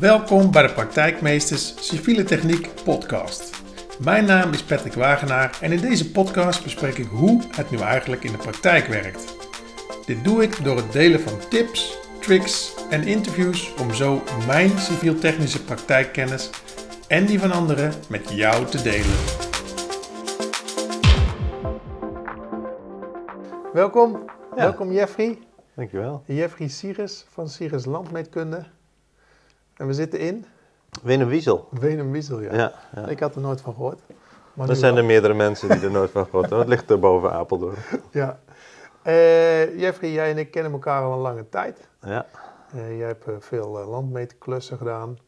Welkom bij de Praktijkmeesters Civiele Techniek podcast. Mijn naam is Patrick Wagenaar en in deze podcast bespreek ik hoe het nu eigenlijk in de praktijk werkt. Dit doe ik door het delen van tips, tricks en interviews om zo mijn civiel-technische praktijkkennis en die van anderen met jou te delen. Welkom, welkom Jeffrey. Dankjewel. Jeffrey Sires van Sires Landmeetkunde. En we zitten in Wenen Wiesel. Wenum Wiesel, ja. Ja, ja. Ik had er nooit van gehoord. Maar Er zijn wel. er meerdere mensen die er nooit van gehoord hebben. Het ligt er boven Apeldoorn. Ja. Eh, Jeffrey, jij en ik kennen elkaar al een lange tijd. Ja, Eh, jij hebt eh, veel landmeterklussen gedaan.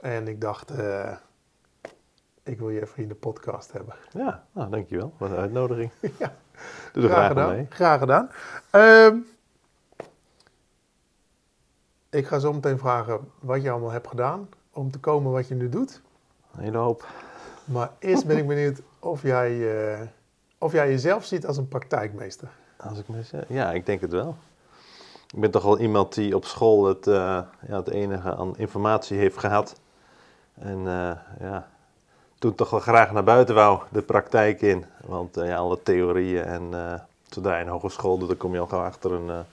En ik dacht, ik wil Jeffrey in de podcast hebben. ja. Nou, dankjewel. Wat een uitnodiging. ja, Doe er graag aan gedaan. mee. Graag gedaan. Ik ga zo meteen vragen wat je allemaal hebt gedaan om te komen wat je nu doet. Een hele hoop. Maar eerst ben ik benieuwd of jij, eh, of jij jezelf ziet als een praktijkmeester. Als ik me zeg. Ja, ik denk het wel. Ik ben toch wel iemand die op school het, eh, ja, het enige aan informatie heeft gehad. En eh, ja, toen toch wel graag naar buiten wou, de praktijk in. Want ja, alle theorieën en zodra je een hogeschool doet, dan kom je al gauw achter een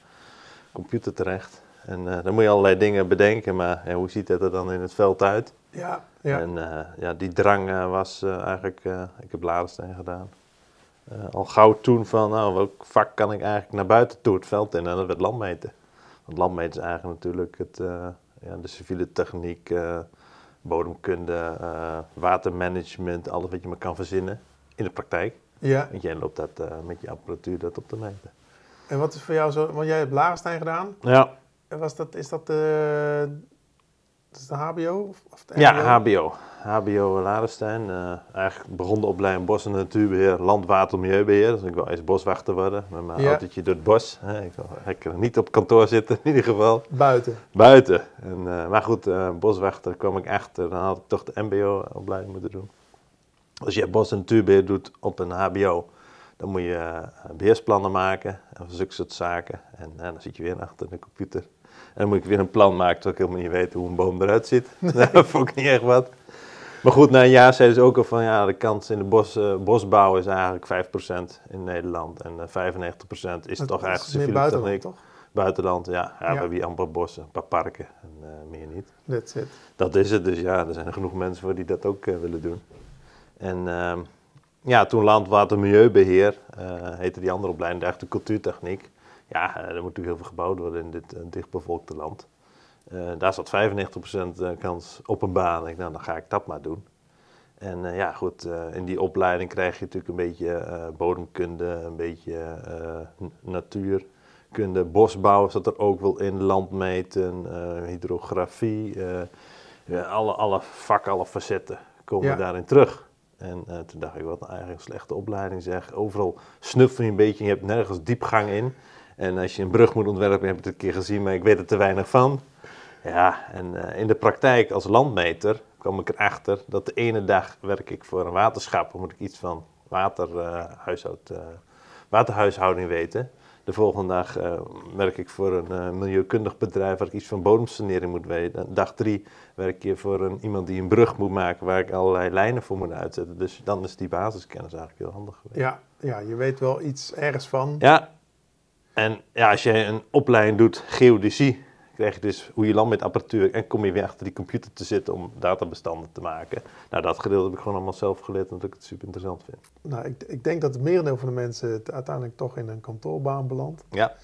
computer terecht. En eh, dan moet je allerlei dingen bedenken, maar ja, hoe ziet het er dan in het veld uit? Ja, ja. En eh, ja, die drang eh, was eigenlijk, ik heb Ladenstein gedaan. Al gauw toen van, nou, welk vak kan ik eigenlijk naar buiten toe het veld in? En dat werd landmeten. Want landmeten is eigenlijk natuurlijk het, ja, de civiele techniek, bodemkunde, watermanagement, alles wat je maar kan verzinnen in de praktijk. ja. Want jij loopt dat met je apparatuur dat op te meten. En wat is voor jou zo, want jij hebt Larenstein gedaan. Ja, was dat, is dat de, dat is de HBO? Of, de ja? HBO. HBO Ladenstein. eh eigenlijk begon de opleiding Bos- en Natuurbeheer, Land, Water, Milieubeheer. Dus ik wil eens boswachter worden met mijn Ja. autootje door het bos. hè. Ik wil lekker niet op kantoor zitten in ieder geval. Buiten. Buiten. En, eh, maar goed, eh, boswachter kwam ik achter. Dan had ik toch de mbo-opleiding moeten doen. Als je bos- en natuurbeheer doet op een hbo, dan moet je eh, beheersplannen maken en zulke soort zaken. En eh, dan zit je weer achter de computer. En dan moet ik weer een plan maken, terwijl ik helemaal niet weet hoe een boom eruit ziet. dat vond ik niet echt wat. Maar goed, na een jaar zeiden ze ook al van ja, de kans in de bos, eh, bosbouw is eigenlijk 5% in Nederland. En eh 95% is Dat toch is eigenlijk civiele buitenland, techniek. toch? Buitenland, ja. ja. We hebben hier amper bossen, een paar parken en eh, meer niet. That's it. Dat is het, dus ja, er zijn er genoeg mensen voor die dat ook eh, willen doen. En ehm, ja, toen Land, Water, Milieubeheer, eh heette die andere opleiding, de echte cultuurtechniek. Ja, eh, er moet natuurlijk heel veel gebouwd worden in dit eh, dichtbevolkte land. Eh, daar zat 95% eh, kans op een baan. Ik, nou, dan ga ik dat maar doen. En ja, goed, in die opleiding krijg je natuurlijk een beetje bodemkunde, een beetje natuurkunde, bosbouw zat er ook wel in, landmeten, hydrografie, ja, alle, alle vakken, alle facetten komen Ja. daarin terug. En toen dacht ik, wat nou eigenlijk een slechte opleiding zeg. Overal snuffel je een beetje, je hebt nergens diepgang in. En als je een brug moet ontwerpen, heb ik het een keer gezien, maar ik weet er te weinig van. Ja, en eh, in de praktijk als landmeter kwam ik erachter dat de ene dag werk ik voor een waterschap, dan moet ik iets van waterhuishoud, eh, waterhuishouding weten. De volgende dag eh, werk ik voor een eh, milieukundig bedrijf waar ik iets van bodemsanering moet weten. Dag drie werk je voor een, iemand die een brug moet maken waar ik allerlei lijnen voor moet uitzetten. Dus dan is die basiskennis eigenlijk heel handig geweest. Ja, ja, je weet wel iets ergens van. Ja, en ja, als je een opleiding doet, geodecie, krijg je dus hoe je landmeetapparatuur en kom je weer achter die computer te zitten om databestanden te maken. Nou, dat gedeelte heb ik gewoon allemaal zelf geleerd omdat ik het super interessant vind. Nou, ik, ik denk dat het merendeel van de mensen het uiteindelijk toch in een kantoorbaan belandt. Ja.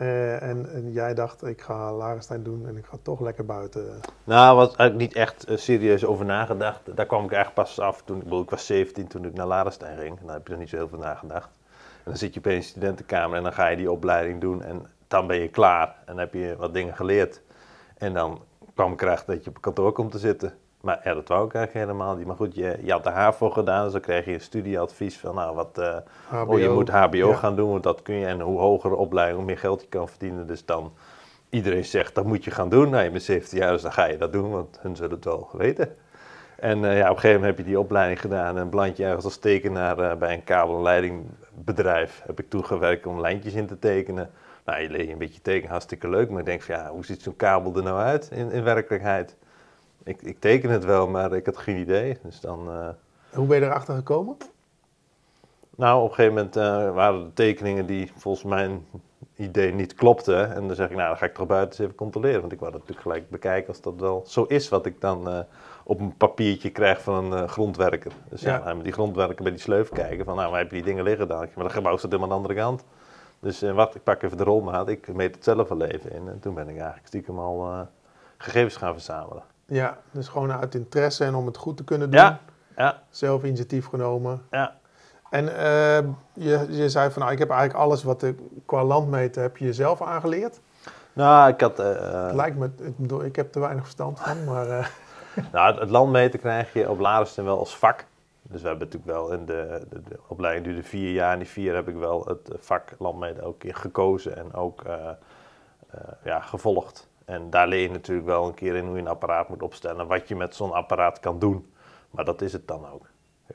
Eh, en, en jij dacht, ik ga Larenstein doen en ik ga toch lekker buiten. Nou, was eigenlijk niet echt eh, serieus over nagedacht. Daar kwam ik eigenlijk pas af toen ik, bedoel, ik was 17 toen ik naar Larenstein ging. Daar heb je er niet zo heel veel nagedacht. En dan zit je opeens in de studentenkamer en dan ga je die opleiding doen en dan ben je klaar. En dan heb je wat dingen geleerd. En dan kwam ik erachter dat je op kantoor komt te zitten. Maar ja, dat wou ik eigenlijk helemaal niet. Maar goed, je, je had de HAVO gedaan, dus dan kreeg je een studieadvies van, nou, wat, eh, oh, je moet HBO Ja. gaan doen, want dat kun je. En hoe hogere opleiding, hoe meer geld je kan verdienen. Dus dan, iedereen zegt, dat moet je gaan doen. Nou, je bent 17 jaar, dus dan ga je dat doen, want hun zullen het wel weten. En eh, ja, op een gegeven moment heb je die opleiding gedaan en beland je ergens als tekenaar eh, bij een kabel- en leidingbedrijf. Heb ik toegewerkt om lijntjes in te tekenen. Nou, je leert je een beetje tekenen, hartstikke leuk. Maar ik denk van ja, hoe ziet zo'n kabel er nou uit in, in werkelijkheid? ik, ik teken het wel, maar ik had geen idee. Dus dan, eh, Hoe ben je erachter gekomen? nou, op een gegeven moment waren er tekeningen die volgens mijn idee niet klopten. En dan zeg ik, nou, dan ga ik toch buiten eens even controleren. Want ik wou dat natuurlijk gelijk bekijken als dat wel zo is wat ik dan eh, op een papiertje krijg van een eh, grondwerker. Dus ja, Ja. met die grondwerker bij die sleuf kijken van, nou, waar heb je die dingen liggen dan? Maar dat gebouw staat helemaal aan de andere kant. Dus eh, wat, ik pak even de rolmaat, ik meet het zelf wel even in. En toen ben ik eigenlijk stiekem al gegevens gaan verzamelen. Ja, dus gewoon uit interesse en om het goed te kunnen doen. Ja, ja, Zelf initiatief genomen. ja. En eh, je, je zei van, nou, ik heb eigenlijk alles wat ik qua landmeten heb je jezelf aangeleerd. Nou, ik had... Het lijkt me, ik, bedoel, ik heb er weinig verstand van, maar eh, Nou, het- het landmeten krijg je op Larenstein wel als vak. Dus we hebben natuurlijk wel in de, de, de opleiding duurde vier jaar. En die vier heb ik wel het vak landmeten ook in gekozen en ook ja, gevolgd. En daar leer je natuurlijk wel een keer in hoe je een apparaat moet opstellen. Wat je met zo'n apparaat kan doen. Maar dat is het dan ook.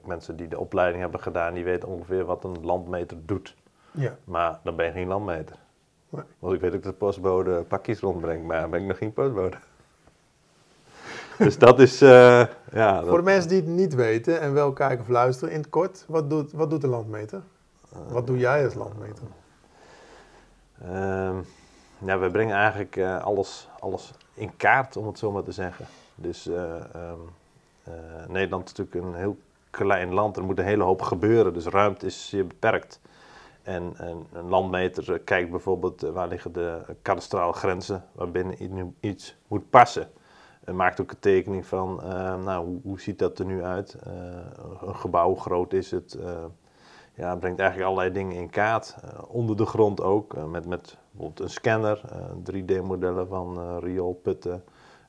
Mensen die de opleiding hebben gedaan, die weten ongeveer wat een landmeter doet. ja. Maar dan ben je geen landmeter. Nee. Want ik weet ook dat de postbode pakjes rondbrengt, maar dan ben ik nog geen postbode. dus dat is, eh, ja... Voor Dat, de mensen die het niet weten en wel kijken of luisteren, in het kort, wat doet, wat doet de landmeter? Wat doe jij als landmeter? Ehm, ja, we brengen eigenlijk eh, alles, alles in kaart, om het zo maar te zeggen. Dus eh, ehm, eh, Nederland is natuurlijk een heel klein land. Er moet een hele hoop gebeuren, dus ruimte is zeer beperkt. En, en een landmeter eh, kijkt bijvoorbeeld eh, waar liggen de kadastrale grenzen waarbinnen iets moet passen. En maakt ook een tekening van, eh, nou, hoe, hoe ziet dat er nu uit? Een gebouw, groot is het? Ja, brengt eigenlijk allerlei dingen in kaart. Onder de grond ook, met, met bijvoorbeeld een scanner, eh, 3D-modellen van rioolputten.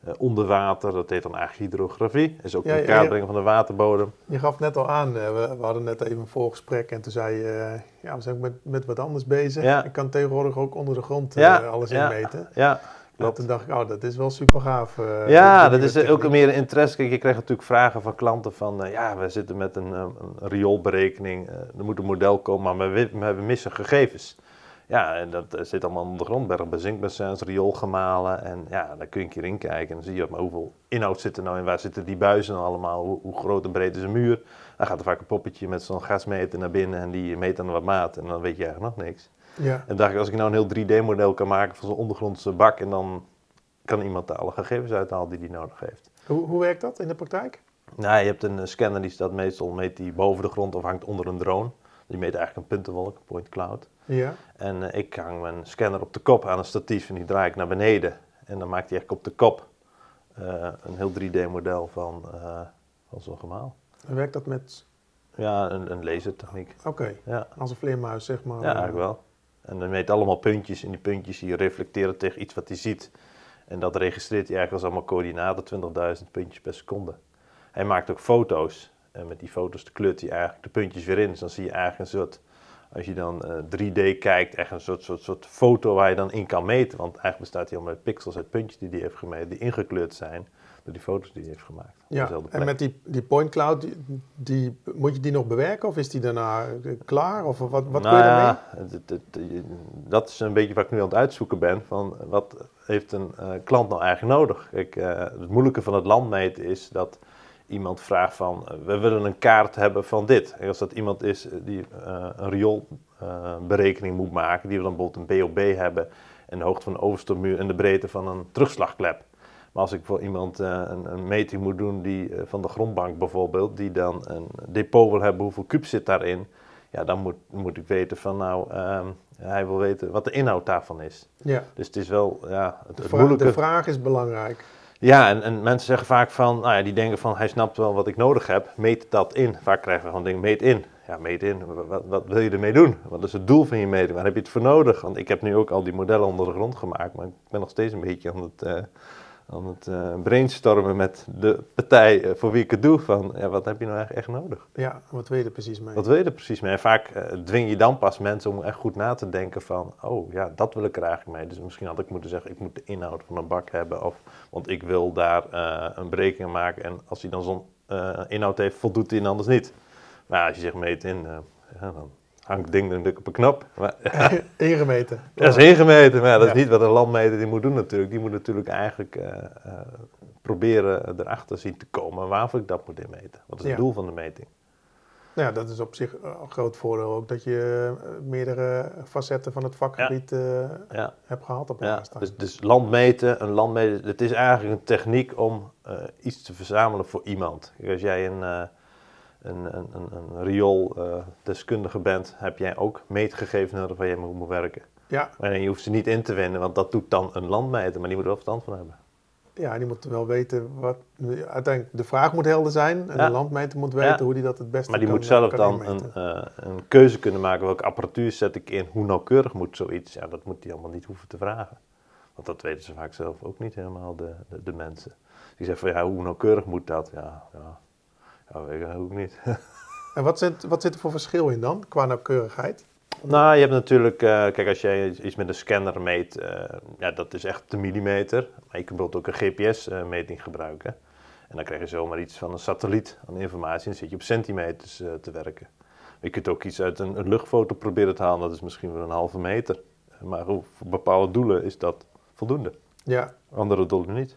Eh, onder water, dat heet dan eigenlijk hydrografie. Is ook Ja, in ja, kaart ja. brengen van de waterbodem. Je gaf net al aan, eh, we, we hadden net even een voorgesprek en toen zei je, eh, ja, we zijn ook met, met wat anders bezig. Ja. Ik kan tegenwoordig ook onder de grond alles ja. inmeten. Ja, Ja, klopt. toen dacht ik, oh, dat is wel super gaaf. ja, dat is eh, ook techniek. meer een interesse. Kijk, je krijgt natuurlijk vragen van klanten van, ja, we zitten met een, een rioolberekening, er moet een model komen, maar we, we missen gegevens. Ja, en dat eh, zit allemaal onder de grond, berg bij zinkbassins, rioolgemalen. En ja, daar kun je een keer in kijken en dan zie je maar hoeveel inhoud zit er nou in, waar zitten die buizen nou allemaal, hoe, hoe groot en breed is een muur. Dan gaat er vaak een poppetje met zo'n gasmeter naar binnen en die meet dan wat maat en dan weet je eigenlijk nog niks. Ja, En dacht ik, als ik nou een heel 3D-model kan maken van zo'n ondergrondse bak en dan kan iemand daar alle gegevens uithalen die hij nodig heeft. hoe, hoe werkt dat in de praktijk? Nou, je hebt een scanner die staat meestal meet die boven de grond of hangt onder een drone. Die meet eigenlijk een puntenwolk, een point cloud. Ja, En eh, ik hang mijn scanner op de kop aan een statief en die draai ik naar beneden. En dan maakt hij eigenlijk op de kop eh, een heel 3D-model van, eh, van zo'n gemaal. en werkt dat met, Ja, een, een lasertechniek. oké, Ja. als een vleermuis zeg maar. Ja, eigenlijk wel. En dan meet allemaal puntjes en die puntjes die reflecteren tegen iets wat hij ziet. En dat registreert hij eigenlijk als allemaal coördinaten, 20.000 puntjes per seconde. Hij maakt ook foto's. En met die foto's kleurt hij eigenlijk de puntjes weer in. Dus dan zie je eigenlijk een soort, als je dan eh, 3D kijkt, echt een soort, soort, soort foto waar je dan in kan meten. Want eigenlijk bestaat hij al met pixels uit puntjes die hij heeft gemeten, die ingekleurd zijn door die foto's die hij heeft gemaakt. Ja, en met die, die point cloud, die, die- moet je die nog bewerken of is die daarna eh, klaar? Of wat, wat kun je nou daarmee? ja, het- het- het- je- dat is een beetje wat ik nu aan het uitzoeken ben. Van wat heeft een eh, klant nou eigenlijk nodig? Eh, het moeilijke van het landmeten is dat iemand vraagt van... eh, we willen een kaart hebben van dit. En als dat iemand is eh, die eh, een rioolberekening moet maken... die we dan bijvoorbeeld een BOB hebben... en de hoogte van de overstopmuur en de breedte van een terugslagklep... Maar als ik voor iemand een, een meting moet doen die, van de grondbank bijvoorbeeld, die dan een depot wil hebben, hoeveel kuub zit daarin, ja, dan moet, moet ik weten van nou, ehm, hij wil weten wat de inhoud daarvan is. Ja, Dus het is wel, ja, het, het moeilijke. de vraag is belangrijk. Ja, en, en mensen zeggen vaak van, nou ja, die denken van, hij snapt wel wat ik nodig heb, meet dat in. Vaak krijgen we gewoon dingen, meet in. Ja, meet in, wat, wat wil je ermee doen? Wat is het doel van je meting? Waar heb je het voor nodig? Want ik heb nu ook al die modellen onder de grond gemaakt, maar ik ben nog steeds een beetje aan het, eh, aan het eh, brainstormen met de partij eh, voor wie ik het doe. Van, ja, wat heb je nou eigenlijk echt nodig? Ja, wat wil je er precies mee? Wat wil je er precies mee? En vaak eh, dwing je dan pas mensen om echt goed na te denken van, oh ja, dat wil ik er eigenlijk mee. Dus misschien had ik moeten zeggen, ik moet de inhoud van een bak hebben. Of, want ik wil daar eh, een berekening maken en als hij dan zo'n inhoud heeft, voldoet hij en anders niet. Maar als je zegt meet in, ja, dan hangt ding natuurlijk op een knop. Maar, Ingemeten. dat is ingemeten, maar ja, dat is Ja. niet wat een landmeter die moet doen natuurlijk. Die moet natuurlijk eigenlijk eh, eh, proberen erachter zien te komen waarvoor ik dat moet inmeten. Wat is het doel van de meting? Nou ja, dat is op zich een groot voordeel ook dat je eh, meerdere facetten van het vakgebied Ja. hebt gehad op staan. dus, dus landmeten, een landmeter, het is eigenlijk een techniek om iets te verzamelen voor iemand. Als jij een, een, een, een, een riool-deskundige bent, heb jij ook meetgegevens nodig waar je mee moet werken. Ja, En je hoeft ze niet in te winnen, want dat doet dan een landmeter, maar die moet er wel verstand van hebben. ja, die moet wel weten wat... Uiteindelijk, de vraag moet helder zijn en Ja. de landmeter moet weten Ja. hoe die dat het beste Maar die kan, moet zelf kan dan een, eh, een keuze kunnen maken, welke apparatuur zet ik in, hoe nauwkeurig moet zoiets. Ja, dat moet hij allemaal niet hoeven te vragen. Want dat weten ze vaak zelf ook niet helemaal, de, de, de mensen. Die zeggen van, ja, hoe nauwkeurig moet dat? Ja, ja, ja weet ik ook niet. En wat zit, wat zit er voor verschil in dan, qua nauwkeurigheid? nou, je hebt natuurlijk, eh, kijk, als jij iets met een scanner meet, eh, ja, dat is echt de millimeter. Maar je kunt bijvoorbeeld ook een GPS-meting gebruiken. En dan krijg je zomaar iets van een satelliet aan informatie en dan zit je op centimeters eh, te werken. Je kunt ook iets uit een, een luchtfoto proberen te halen, dat is misschien wel een halve meter. Maar voor bepaalde doelen is dat voldoende. Ja, Andere doelen niet.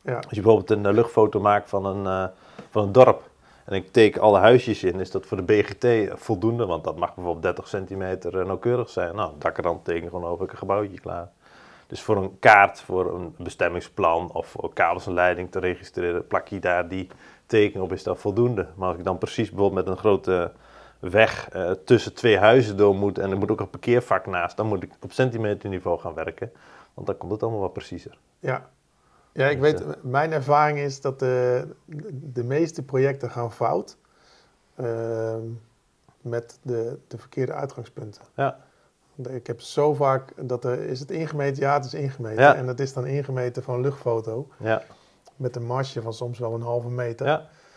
ja, Als je bijvoorbeeld een luchtfoto maakt van een, van een dorp en ik teken alle huisjes in, is dat voor de BGT voldoende, want dat mag bijvoorbeeld 30 centimeter eh, nauwkeurig zijn. Nou, dakrand teken gewoon over een gebouwtje klaar. Dus voor een kaart, voor een bestemmingsplan of voor kabels en leiding te registreren, plak je daar die teken op, is dat voldoende. Maar als ik dan precies bijvoorbeeld met een grote weg eh, tussen twee huizen door moet en er moet ook een parkeervak naast, dan moet ik op centimeterniveau gaan werken, want dan komt het allemaal wat preciezer. ja. Ja, ik Dus, weet, mijn ervaring is dat de, de meeste projecten gaan fout ehm, met de, de verkeerde uitgangspunten. Ja. Ik heb zo vaak dat er is het ingemeten, ja het is ingemeten. Ja. En dat is dan ingemeten van een luchtfoto Ja, met een marge van soms wel een halve meter.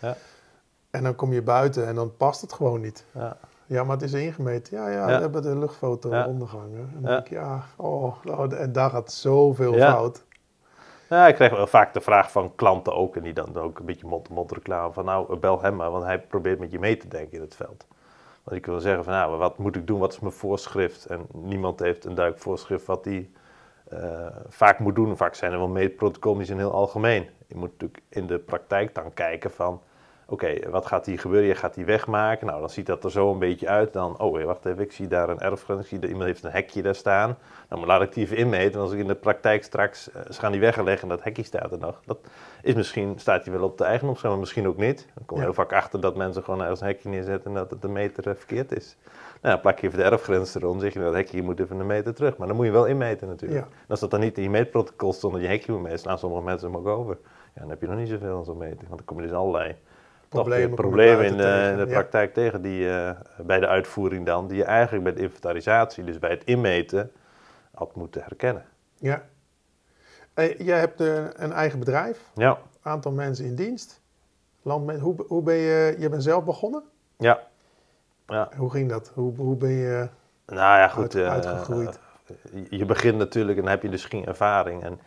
ja, En dan kom je buiten en dan past het gewoon niet. ja. Ja, maar het is ingemeten. Ja, ja, Ja. we hebben de luchtfoto Ja. ondergehangen. En dan Ja. denk ik, ja, oh, nou, en daar gaat zoveel Ja. fout. Ja, ik krijg wel vaak de vraag van klanten ook, en die dan ook een beetje mond-to-mond reclame van nou, bel hem maar, want hij probeert met je mee te denken in het veld. Want ik wil zeggen van nou, wat moet ik doen, wat is mijn voorschrift? En niemand heeft een duidelijk voorschrift wat hij eh, vaak moet doen. Vaak zijn er wel meetprotocollen die zijn heel algemeen. Je moet natuurlijk in de praktijk dan kijken van oké, wat gaat hier gebeuren? Je gaat die wegmaken. Nou, dan ziet dat er zo een beetje uit. Dan, oh, wacht even, ik zie daar een erfgrens. Ik zie dat iemand heeft een hekje daar staan. Nou, maar laat ik die even inmeten. En als ik in de praktijk straks, eh, ze gaan die wegleggen en dat hekje staat er nog. Dat is misschien, staat die wel op de eigendomsschap, maar misschien ook niet. Dan kom je Ja. heel vaak achter dat mensen gewoon ergens een hekje neerzetten en dat het een meter eh, verkeerd is. Nou, dan plak je even de erfgrens erom, zeg je nou, dat hekje moet even een meter terug. Maar dan moet je wel inmeten natuurlijk. Ja. En als dat dan niet in je meetprotocol stond dat je hekje moet meten, slaan sommige mensen hem ook over. Ja, dan heb je nog niet zoveel aan zo'n meting, want dan kom je dus allerlei Problemen problemen in de, buiten in de ja. praktijk tegen, die eh, bij de uitvoering dan, die je eigenlijk bij de inventarisatie, dus bij het inmeten, had moeten herkennen. Ja. Hey, jij hebt eh, een eigen bedrijf, Ja, aantal mensen in dienst. Landmet, hoe, hoe ben je, je bent zelf begonnen? ja. ja. Hoe ging dat? Hoe, hoe ben je Nou ja, goed. uit- eh, uitgegroeid? je- je begint natuurlijk en dan heb je dus geen ervaring. En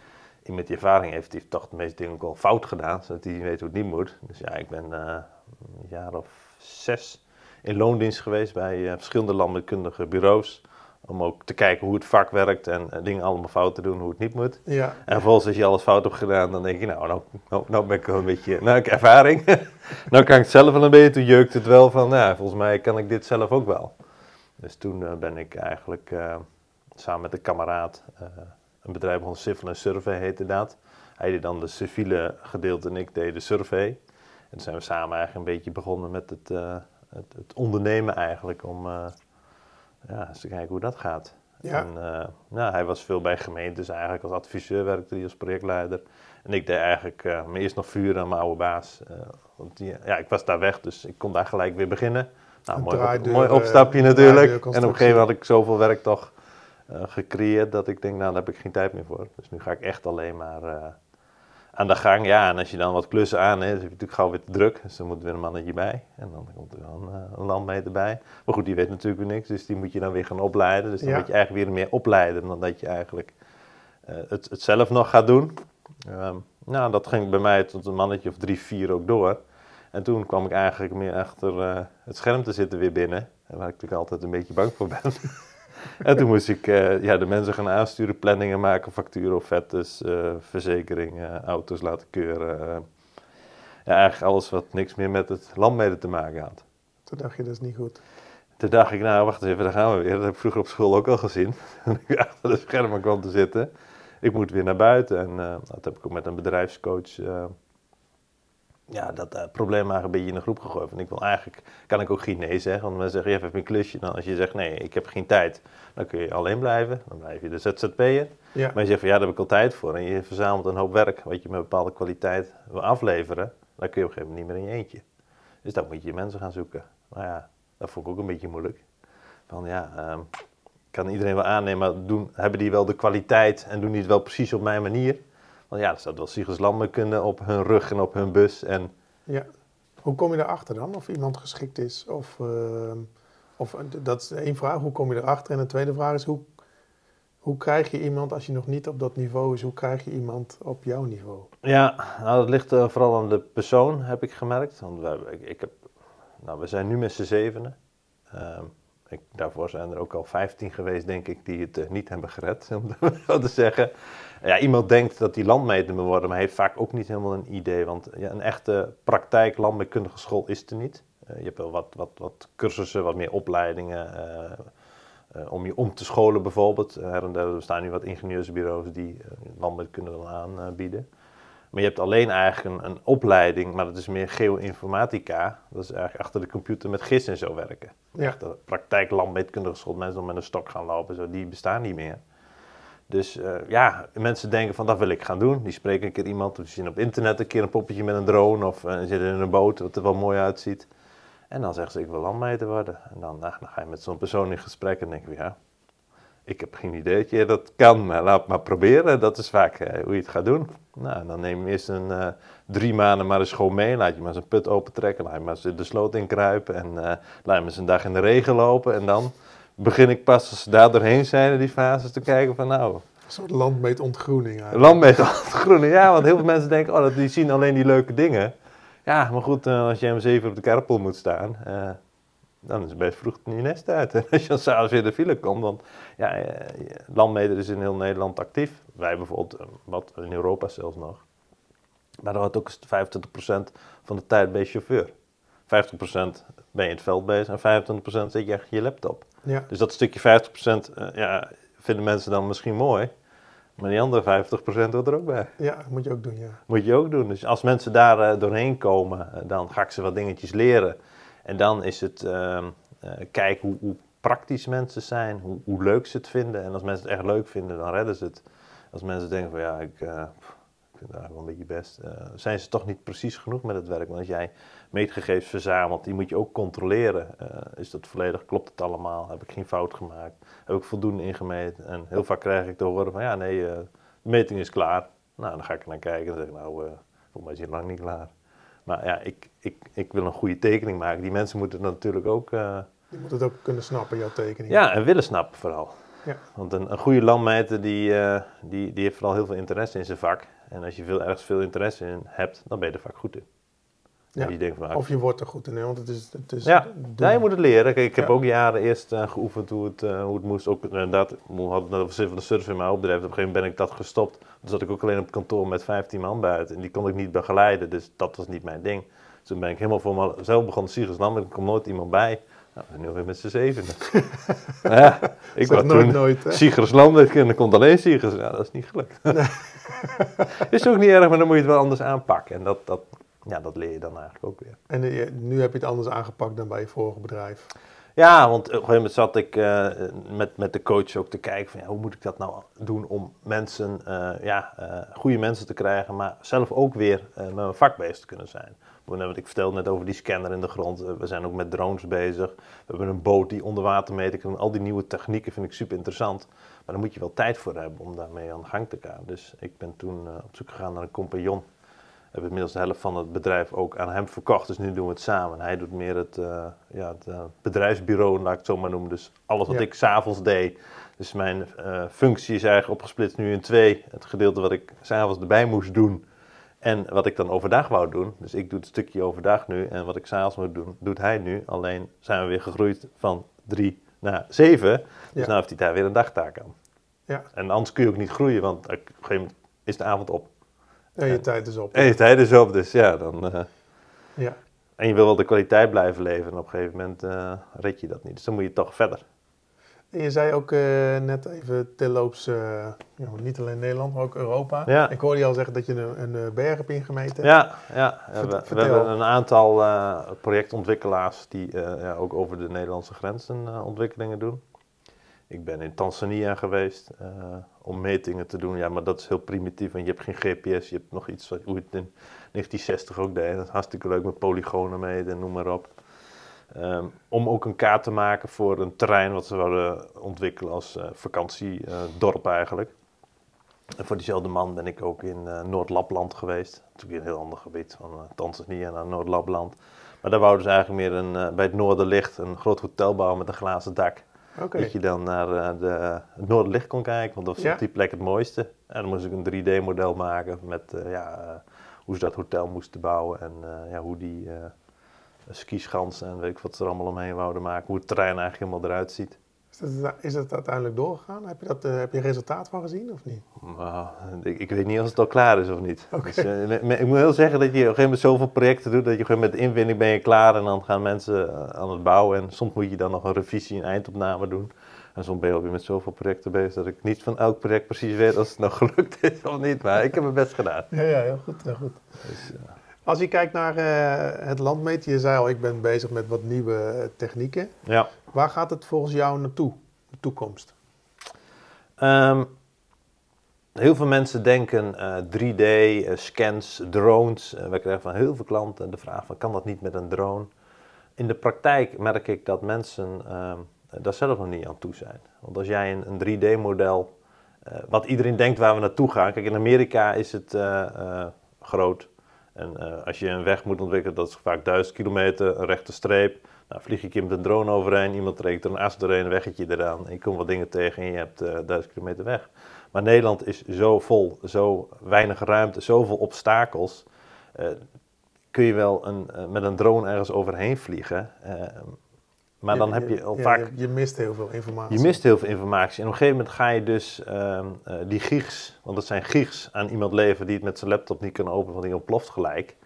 iemand met die ervaring heeft, die heeft toch de meeste dingen ook wel fout gedaan, zodat hij weet hoe het niet moet. Dus ja, ik ben eh, een jaar of zes in loondienst geweest bij eh, verschillende landmeetkundige bureaus. Om ook te kijken hoe het vak werkt en eh, dingen allemaal fout te doen, hoe het niet moet. ja, En vervolgens als je alles fout hebt gedaan, dan denk je, nou, nou, nou, nou ben ik wel een beetje, nou heb ik ervaring. nou kan ik het zelf wel een beetje, toen jeukt het wel van, nou, volgens mij kan ik dit zelf ook wel. Dus toen ben ik eigenlijk samen met een kameraad, een bedrijf begonnen, Civil Survey heette dat. Hij deed dan de civiele gedeelte en ik deed de survey. En toen zijn we samen eigenlijk een beetje begonnen met het, eh, het, het ondernemen eigenlijk, om eh, ja, eens te kijken hoe dat gaat. Ja. En, eh, nou, hij was veel bij gemeentes eigenlijk als adviseur, werkte hij als projectleider. En ik deed eigenlijk me eerst nog vuren aan mijn oude baas. want die, ja, ik was daar weg, dus ik kon daar gelijk weer beginnen. Nou, mooi, op- draaideur, mooi opstapje natuurlijk. En op een gegeven moment had ik zoveel werk toch gecreëerd dat ik denk, nou daar heb ik geen tijd meer voor. Dus nu ga ik echt alleen maar eh, aan de gang. Ja, en als je dan wat klussen aan hebt, dan heb je natuurlijk gauw weer te druk. Dus dan moet er weer een mannetje bij. En dan komt er wel een, eh, een landmeter bij. Maar goed, die weet natuurlijk weer niks, dus die moet je dan weer gaan opleiden. Dus dan Ja. moet je eigenlijk weer meer opleiden dan dat je eigenlijk eh, het, het zelf nog gaat doen. Ehm, nou, dat ging bij mij tot een mannetje of drie, vier ook door. En toen kwam ik eigenlijk meer achter eh, het scherm te zitten weer binnen. waar ik natuurlijk altijd een beetje bang voor ben. en toen moest ik eh, ja, de mensen gaan aansturen, planningen maken, facturen, offertes, uh, verzekeringen, auto's laten keuren. Ja, eigenlijk alles wat niks meer met het landmede te maken had. Toen dacht je, dat is niet goed. Toen dacht ik, nou wacht eens even, daar gaan we weer. Dat heb ik vroeger op school ook al gezien. Toen ik achter de schermen kwam te zitten. Ik moet weer naar buiten. En dat heb ik ook met een bedrijfscoach ja, dat uh, probleem eigenlijk een beetje in de groep gegooid. En ik wil eigenlijk, kan ik ook geen nee zeggen. Want mensen zeggen, je hebt een klusje. Dan als je zegt, nee, ik heb geen tijd, dan kun je alleen blijven. Dan blijf je de ZZP'er. Ja. Maar je zegt van, ja, daar heb ik al tijd voor. En je verzamelt een hoop werk, wat je met bepaalde kwaliteit wil afleveren. Dan kun je op een gegeven moment niet meer in je eentje. Dus dan moet je mensen gaan zoeken. Nou ja, dat vond ik ook een beetje moeilijk. Van ja, um, kan iedereen wel aannemen, maar doen, hebben die wel de kwaliteit en doen die het wel precies op mijn manier? Want ja, er staat wel Sigels Landbouwkunde op hun rug en op hun bus. En... Ja. Hoe kom je erachter dan? Of iemand geschikt is? Of, uh, of dat is één vraag, hoe kom je erachter? En de tweede vraag is, hoe, hoe krijg je iemand, als je nog niet op dat niveau is, hoe krijg je iemand op jouw niveau? Ja, nou, dat ligt uh, vooral aan de persoon, heb ik gemerkt. Want wij, ik, ik heb, nou, we zijn nu met z'n zevenen. Uh, ik, daarvoor zijn er ook al 15 geweest, denk ik, die het uh, niet hebben gered, om zo te zeggen. Ja, iemand denkt dat die landmeter moet worden, maar heeft vaak ook niet helemaal een idee. Want ja, een echte praktijk landmeetkundige school is er niet. Uh, je hebt wel wat, wat, wat cursussen, wat meer opleidingen. Uh, om je om te scholen bijvoorbeeld. Her en der staan nu wat ingenieursbureaus die landmeetkunde dan aanbieden. Maar je hebt alleen eigenlijk een, een, opleiding, maar dat is meer geoinformatica. Dat is eigenlijk achter de computer met gis en zo werken. Ja. Echt de praktijk landmeetkundige school, mensen dan met een stok gaan lopen, zo, die bestaan niet meer. Dus uh, ja, mensen denken van dat wil ik gaan doen. Die spreken een keer iemand, of die zien op internet een keer een poppetje met een drone of uh, zitten in een boot, wat er wel mooi uitziet. En dan zeggen ze, ik wil landmeter worden. En dan, nou, dan ga je met zo'n persoon in gesprek en denk je, ja, ik heb geen idee dat je dat kan, maar laat maar proberen. Dat is vaak uh, hoe je het gaat doen. Nou, dan neem je eerst een drie maanden maar eens gewoon mee. Laat je maar eens een put opentrekken. Laat je maar eens de sloot inkruipen. En laat je maar eens een dag in de regen lopen. En dan begin ik pas als ze daar doorheen zijn in die fases te kijken van nou... Een soort landmeetontgroening eigenlijk. Landmeetontgroening, ja. Want heel veel mensen denken, oh, die zien alleen die leuke dingen. Ja, maar goed, als je om zeven op de kerpel moet staan dan is het best vroeg in je nest uit. En als je dan s'avonds weer de file komt, want ja, eh, landmeter is in heel Nederland actief. Wij bijvoorbeeld, eh, wat in Europa zelfs nog. Maar dan had ook 25% van de tijd je chauffeur. 50% ben je in het veld bezig en 25% zit je achter je laptop. Ja. Dus dat stukje 50% uh, eh, ja, vinden mensen dan misschien mooi. Maar die andere 50% wordt er ook bij. Ja, moet je ook doen, ja. Moet je ook doen. Dus als mensen daar uh, doorheen komen, dan ga ik ze wat dingetjes leren. En dan is het uh, kijken hoe, hoe, praktisch mensen zijn, hoe, hoe, leuk ze het vinden. En als mensen het echt leuk vinden, dan redden ze het. Als mensen denken van ja, ik, ik vind het eigenlijk wel een beetje best, zijn ze toch niet precies genoeg met het werk. Want als jij meetgegevens verzamelt, die moet je ook controleren. is dat volledig, klopt het allemaal? Heb ik geen fout gemaakt? Heb ik voldoende ingemeten? En heel vaak krijg ik te horen van ja, nee, de meting is klaar. Nou, dan ga ik er naar kijken en dan zeg ik nou, volgens mij is hij lang niet klaar. Maar ja, ik, ik, ik wil een goede tekening maken. Die mensen moeten natuurlijk ook... Uh, die moeten het ook kunnen snappen, jouw tekening. Ja, en willen snappen vooral. Ja. Want een, een goede landmeter die, uh, die, die heeft vooral heel veel interesse in zijn vak. En als je veel, ergens veel interesse in hebt, dan ben je er vaak goed in. Ja. Je denkt van, of je wordt er goed in, hè? want het is... Het is ja. ja, je moet het leren. Kijk, ik heb ook jaren eerst uh, geoefend hoe het, uh, hoe het moest. Ook inderdaad, ik had net van de surf in mijn opbedrijf. Op een gegeven moment ben ik dat gestopt. Dus zat ik ook alleen op kantoor met 15 man buiten. En die kon ik niet begeleiden, dus dat was niet mijn ding. Dus toen ben ik helemaal voor mezelf begonnen Sigers Land. Er komt nooit iemand bij. Nou, we zijn nu weer met z'n zevenen. ja, ik was toen nooit, Land en er komt alleen Sigers. Ja, dat is niet gelukt. Nee. is ook niet erg, maar dan moet je het wel anders aanpakken. En dat, dat, ja, dat leer je dan eigenlijk ook weer. En uh, nu heb je het anders aangepakt dan bij je vorige bedrijf? Ja, want op een gegeven moment zat ik uh, met, met de coach ook te kijken van ja, hoe moet ik dat nou doen om mensen, uh, ja, goede mensen te krijgen, maar zelf ook weer met mijn vak bezig te kunnen zijn. Want ik vertelde net over die scanner in de grond. We zijn ook met drones bezig. We hebben een boot die onder water meet. Al die nieuwe technieken vind ik super interessant. Maar daar moet je wel tijd voor hebben om daarmee aan de gang te gaan. Dus ik ben toen op zoek gegaan naar een compagnon hebben inmiddels de helft van het bedrijf ook aan hem verkocht. Dus nu doen we het samen. Hij doet meer het, uh, ja, het uh, bedrijfsbureau, laat ik het zo maar noemen. Dus alles wat ja. ik s'avonds deed. Dus mijn uh, functie is eigenlijk opgesplitst nu in twee. Het gedeelte wat ik s'avonds erbij moest doen. En wat ik dan overdag wou doen, dus ik doe het stukje overdag nu. En wat ik s'avonds moet doen, doet hij nu. Alleen zijn we weer gegroeid van drie naar zeven. Dus Ja. nu heeft hij daar weer een dagtaak aan. Ja. En anders kun je ook niet groeien, want op een gegeven moment is de avond op. En je tijd is op. En je tijd is op, dus ja, dan... eh, Ja. en je wil wel de kwaliteit blijven leveren. En op een gegeven moment eh, red je dat niet. Dus dan moet je toch verder. En je zei ook eh, net even terloops, niet alleen Nederland, maar ook Europa. Ja. Ik hoorde je al zeggen dat je een, een berg hebt ingemeten. Ja, ja. Vert- we, hebben een aantal projectontwikkelaars die ja, ook over de Nederlandse grenzen ontwikkelingen doen. Ik ben in Tanzania geweest eh, om metingen te doen. Ja, maar dat is heel primitief, want je hebt geen GPS. Je hebt nog iets wat hoe het in 1960 ook deed. Dat is hartstikke leuk met polygonen meten en noem maar op. Ehm, om ook een kaart te maken voor een terrein wat ze wilden ontwikkelen als eh, vakantiedorp eigenlijk. En voor diezelfde man ben ik ook in eh, Noord-Lapland geweest. Natuurlijk een heel ander gebied, van Tanzania naar Noord-Lapland. Maar daar wouden ze eigenlijk meer een, bij het Noorderlicht een groot hotel bouwen met een glazen dak. Dat je dan naar eh, de, het Noorderlicht kon kijken, want dat was Ja. op die plek het mooiste. En dan moest ik een 3D-model maken met eh, ja, eh, hoe ze dat hotel moesten bouwen en ja, hoe die skischans en weet ik wat ze er allemaal omheen wouden maken. Hoe het terrein eigenlijk helemaal eruit ziet. Is dat uiteindelijk doorgegaan? Heb je, dat, eh, heb je resultaat van gezien of niet? Nou, ik, ik weet niet als het al klaar is of niet. Dus, eh, me- me- ik moet heel zeggen dat je op een gegeven moment zoveel projecten doet, dat je op met de inwinning ben je klaar en dan gaan mensen eh, aan het bouwen. En soms moet je dan nog een revisie, een eindopname doen. En soms ben je alweer met zoveel projecten bezig dat ik niet van elk project precies weet als het nou gelukt is of niet. Maar ik heb mijn best gedaan. Ja, ja heel goed. Heel goed. Dus, Als je kijkt naar het landmeten, je zei al, ik ben bezig met wat nieuwe technieken. ja. Waar gaat het volgens jou naartoe, de toekomst? Ehm, heel veel mensen denken 3D-scans, drones. Eh, we krijgen van heel veel klanten de vraag van kan dat niet met een drone? In de praktijk merk ik dat mensen ehm, daar zelf nog niet aan toe zijn. Want als jij een, een 3D-model, eh, wat iedereen denkt waar we naartoe gaan. Kijk, in Amerika is het eh, eh, groot. En eh, als je een weg moet ontwikkelen, dat is vaak 1000 kilometer, een rechte streep. Nou, vlieg je een keer met een drone overheen, iemand trekt er een as doorheen, een weggetje eraan. En je komt wat dingen tegen en je hebt eh 1000 kilometer weg. Maar Nederland is zo vol, zo weinig ruimte, zoveel obstakels. Eh, kun je wel een, eh, met een drone ergens overheen vliegen. maar dan heb je al ja, vaak... Je, je mist heel veel informatie. Je mist heel veel informatie. En op een gegeven moment ga je dus ehm, eh, die gigs, want dat zijn gigs, aan iemand leveren die het met zijn laptop niet kan openen, want die ontploft gelijk.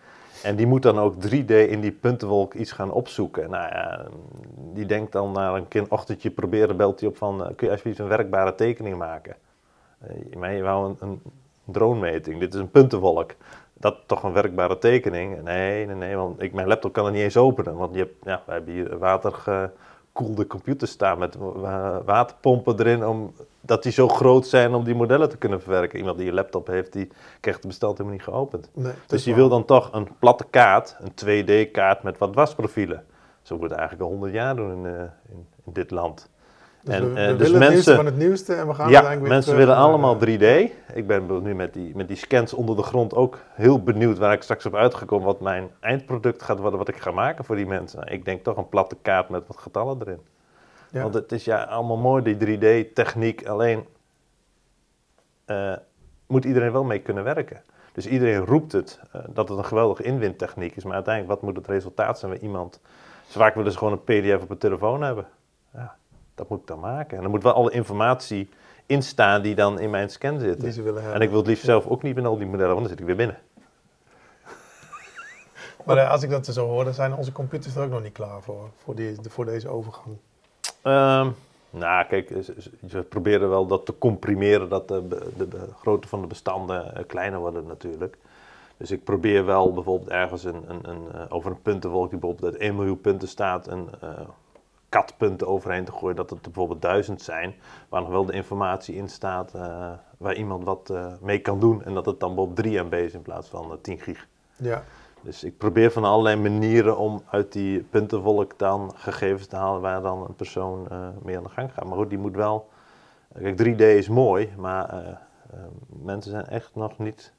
En die moet dan ook 3D in die puntenwolk iets gaan opzoeken. Nou ja, die denkt dan na een keer ochtendje proberen, belt hij op van, eh, kun je alsjeblieft een werkbare tekening maken? Eh, maar je wou een, een dronemeting, dit is een puntenwolk. Dat toch een werkbare tekening? Nee, nee, nee, want ik, mijn laptop kan het niet eens openen. Want je hebt, ja, wij hebben hier watergekoelde computers staan met wa- waterpompen erin, om, dat die zo groot zijn om die modellen te kunnen verwerken. Iemand die een laptop heeft, die krijgt het besteld helemaal niet geopend. Nee, Dus je wil dan toch een platte kaart, een 2D-kaart met wat wasprofielen. Zo wordt het eigenlijk al 100 jaar doen in, eh, in, in dit land. Dus en, we, eh, dus willen het nieuwste mensen- van het nieuwste en we gaan Ja, uiteindelijk weer mensen willen naar, allemaal eh, 3D. Ik ben nu met die, met die scans onder de grond ook heel benieuwd waar ik straks op uitgekomen wat mijn eindproduct gaat worden, wat ik ga maken voor die mensen. Ik denk toch een platte kaart met wat getallen erin. Ja. Want het is ja allemaal mooi, die 3D-techniek. Alleen eh, moet iedereen wel mee kunnen werken. Dus iedereen roept het, eh, dat het een geweldige inwindtechniek is. Maar uiteindelijk, wat moet het resultaat zijn bij iemand? Zo vaak willen ze gewoon een pdf op een telefoon hebben. Ja, dat moet ik dan maken. En er moet wel alle informatie in staan die dan in mijn scan zit. die ze willen hebben. En ik wil het liefst zelf ook niet in al die modellen, want dan zit ik weer binnen. Maar eh, als ik dat zo hoor, dan zijn onze computers er ook nog niet klaar voor, voor, die, voor deze overgang. Ehm, nou, kijk, ze proberen wel dat te comprimeren, dat de, de, de grootte van de bestanden eh, kleiner worden natuurlijk. Dus ik probeer wel bijvoorbeeld ergens een, een, een, eh, over een puntenwolk die bijvoorbeeld uit 1 miljoen punten staat, een eh katpunten overheen te gooien, dat het bijvoorbeeld duizend zijn, waar nog wel de informatie in staat waar iemand wat mee kan doen. En dat het dan bijvoorbeeld 3 MB is in plaats van eh, 10 gig. Ja, Dus ik probeer van allerlei manieren om uit die puntenwolk dan gegevens te halen waar dan een persoon eh, mee aan de gang gaat. Maar goed, die moet wel. Kijk, 3D is mooi, maar eh, eh, mensen zijn echt nog niet.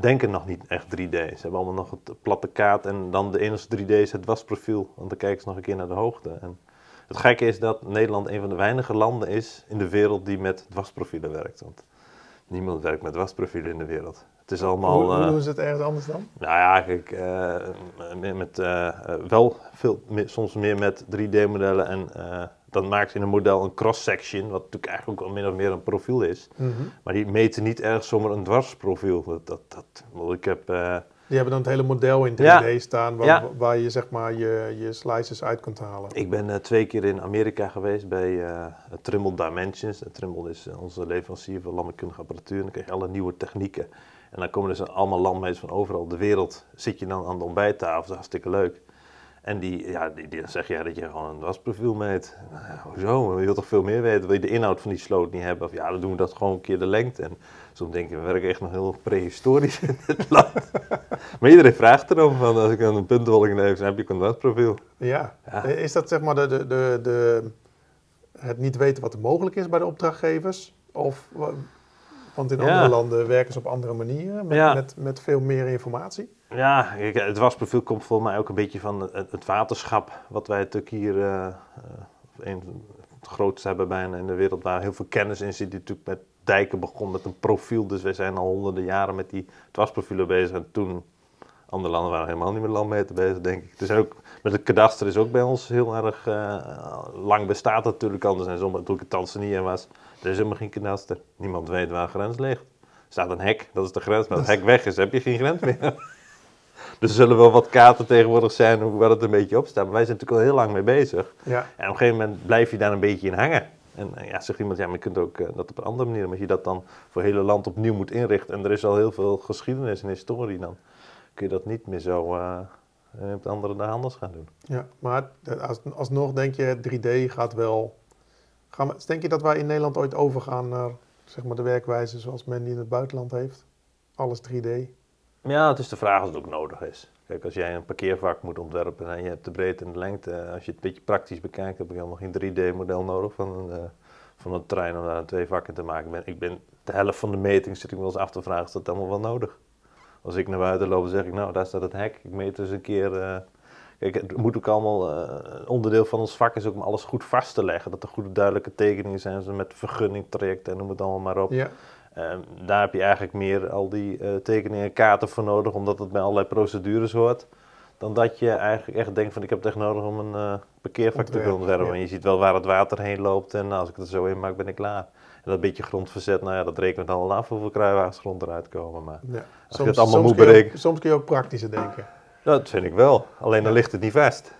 Denken nog niet echt 3D. Ze hebben allemaal nog het platte kaart en dan de enige 3D is het wasprofiel. Want dan kijken ze nog een keer naar de hoogte. En het gekke is dat Nederland een van de weinige landen is in de wereld die met wasprofielen werkt. Want niemand werkt met wasprofielen in de wereld. Het is allemaal... hoe, hoe eh, doen ze het ergens anders dan? nou ja, kijk, eh, met, eh, wel veel, soms meer met 3D-modellen en dan maakt in een model een cross-section, wat natuurlijk eigenlijk ook wel min of meer een profiel is. Mhm. Maar die meten niet erg zomaar een dwarsprofiel. Dat, dat, dat, ik heb, Die hebben dan het hele model in 3D Ja. staan waar, Ja. waar je zeg maar je, je slices uit kunt halen. ik ben twee keer in Amerika geweest bij Trimble Dimensions. En Trimble is onze leverancier voor landmeetkundige apparatuur. En dan krijg je alle nieuwe technieken. En dan komen dus allemaal landmeters van overal de wereld. Zit je dan aan de ontbijttafel, dat is hartstikke leuk. En die, ja, die, die zeg je dat je gewoon een wasprofiel meet. Nou ja, hoezo? Je wilt toch veel meer weten? Wil je de inhoud van die sloot niet hebben? Of ja, dan doen we dat gewoon een keer de lengte. En soms denk je, we werken echt nog heel prehistorisch in dit land. maar iedereen vraagt erom, van als ik een puntenwolk neem, dan heb je een wasprofiel. Ja. Ja. Is dat zeg maar de, de, de, de, het niet weten wat er mogelijk is bij de opdrachtgevers? Of, want in andere landen werken ze op andere manieren, met, met, met veel meer informatie. Ja, kijk, het wasprofiel komt volgens mij ook een beetje van het, het waterschap, wat wij natuurlijk hier eh, een het grootste hebben bijna in de wereld, waar heel veel kennis in zit, die natuurlijk met dijken begon met een profiel. Dus wij zijn al honderden jaren met die wasprofielen bezig. En toen, andere landen waren helemaal niet met landmeter bezig, denk ik. Dus ook met het kadaster is ook bij ons heel erg eh, lang bestaat natuurlijk anders. En zo, toen ik in Tanzania was, er is helemaal geen kadaster. Niemand weet waar de grens ligt. Er staat een hek, dat is de grens. Maar als het hek weg is, heb je geen grens meer. Dus er zullen wel wat kaarten tegenwoordig zijn hoe- waar het een beetje op staat. Maar wij zijn natuurlijk al heel lang mee bezig. Ja. En op een gegeven moment blijf je daar een beetje in hangen. En eh, ja, zegt iemand, ja, maar je kunt ook eh, dat op een andere manier. Maar als je dat dan voor het hele land opnieuw moet inrichten. En er is al heel veel geschiedenis en historie. Dan kun je dat niet meer zo eh, op de andere dag anders gaan doen. Ja, maar als, alsnog denk je, 3D gaat wel... Denk je dat wij in Nederland ooit overgaan naar zeg maar, de werkwijze zoals men die in het buitenland heeft? Alles 3D. Ja, het is de vraag of het ook nodig is. Kijk, als jij een parkeervak moet ontwerpen en je hebt de breedte en de lengte. eh, Als je het een beetje praktisch bekijkt, heb ik helemaal geen 3D-model nodig van een, eh, van een trein om daar twee vakken te maken. Ik ben, de helft van de meting zit ik me eens af te vragen, is dat allemaal wel nodig? Als ik naar buiten loop, zeg ik, nou, daar staat het hek. Ik meet dus een keer... eh, Kijk, het moet ook allemaal, eh, onderdeel van ons vak is ook om alles goed vast te leggen. Dat er goede duidelijke tekeningen zijn, met vergunning, trajecten en noem het allemaal maar op. Ja, Ehm, daar heb je eigenlijk meer al die eh, tekeningen en kaarten voor nodig, omdat het bij allerlei procedures hoort. Dan dat je eigenlijk echt denkt van ik heb het echt nodig om een eh, parkeervak te ontwerpen. ja. En je ziet wel waar het water heen loopt en als ik het er zo in maak ben ik klaar. En dat beetje grondverzet, nou ja, dat rekent al af hoeveel kruiwagens grond eruit komen. Maar ja. je het allemaal soms moet berekenen. soms kun je ook praktischer denken. Dat vind ik wel. Alleen dan ligt het niet vast.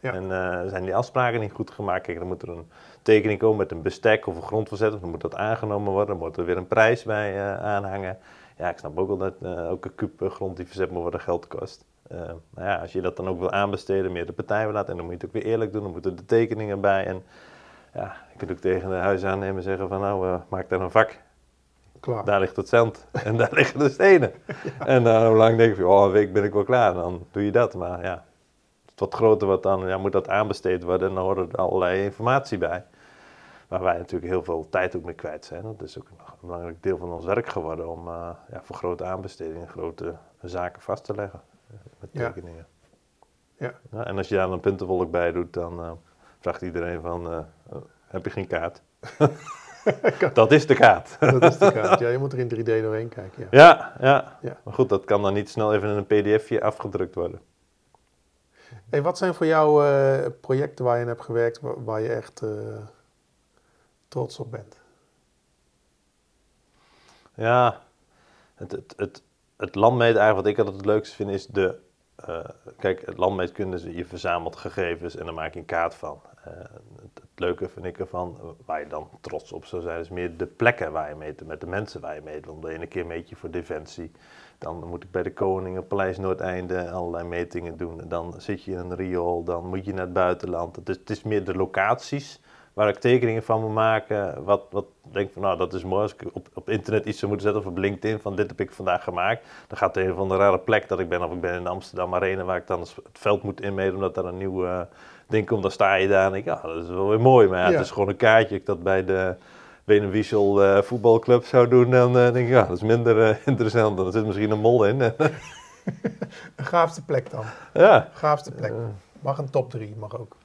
Ja. En eh, zijn die afspraken niet goed gemaakt? Kijk, dan moet er een tekening komen met een bestek of een grondverzet. Dan moet dat aangenomen worden. Dan moet er weer een prijs bij eh, aanhangen. Ja, ik snap ook wel dat eh, elke kuub grond die verzet moet worden geld kost. Maar ja, als je dat dan ook wil aanbesteden, meer de partij wil laten, en dan moet je het ook weer eerlijk doen. Dan moeten de tekeningen bij. En ja, ik kunt ook tegen de huisaannemer zeggen van nou, maak daar een vak. Klaar. Daar ligt het zand en daar liggen de stenen. En dan hoe lang denk je, oh, een week ben ik wel klaar. En dan doe je dat. Maar ja, wat groter wordt dan, ja, moet dat aanbesteed worden. En dan hoort er allerlei informatie bij. Waar wij natuurlijk heel veel tijd ook mee kwijt zijn. Dat is ook een belangrijk deel van ons werk geworden om eh, ja, voor grote aanbestedingen grote zaken vast te leggen. eh, Met tekeningen. Ja. Ja, en als je daar een puntenwolk bij doet, dan eh, vraagt iedereen van, oh, heb je geen kaart? dat is de kaart. Dat is de kaart. Ja, je moet er in 3D doorheen kijken. Ja. Ja, ja. Ja. Maar goed, dat kan dan niet snel even in een pdfje afgedrukt worden. Hey, wat zijn voor jou eh, projecten waar je in hebt gewerkt waar, waar je echt eh, trots op bent? Ja, het, het, het, het landmeten eigenlijk wat ik altijd het leukste vind is de... eh, kijk, het landmeetkunde is je verzamelt gegevens en daar maak je een kaart van. Eh, het, het leuke vind ik ervan, waar je dan trots op zou zijn, is meer de plekken waar je meet, met de mensen waar je meet. Want de ene keer meet je voor Defensie, dan moet ik bij de Koning op Paleis Noordeinde allerlei metingen doen. Dan zit je in een riool, dan moet je naar het buitenland. Het is, het is meer de locaties waar ik tekeningen van moet maken. Wat, wat denk van, nou dat is mooi. Als ik op, op internet iets zou moeten zetten of op LinkedIn van dit heb ik vandaag gemaakt. Dan gaat het een van de rare plek dat ik ben. Of ik ben in de Amsterdam Arena waar ik dan het veld moet inmeten omdat daar een nieuw eh, ding komt. Dan sta je daar en denk ik, ja dat is wel weer mooi. Maar ja, Ja. het is gewoon een kaartje. Ik dat bij de Benewiesel eh voetbalclub zou doen, dan eh, denk ik, ja dat is minder eh, interessant. Dan zit misschien een mol in. De gaafste plek dan. ja. Gaafste plek. Mag een top 3, mag ook.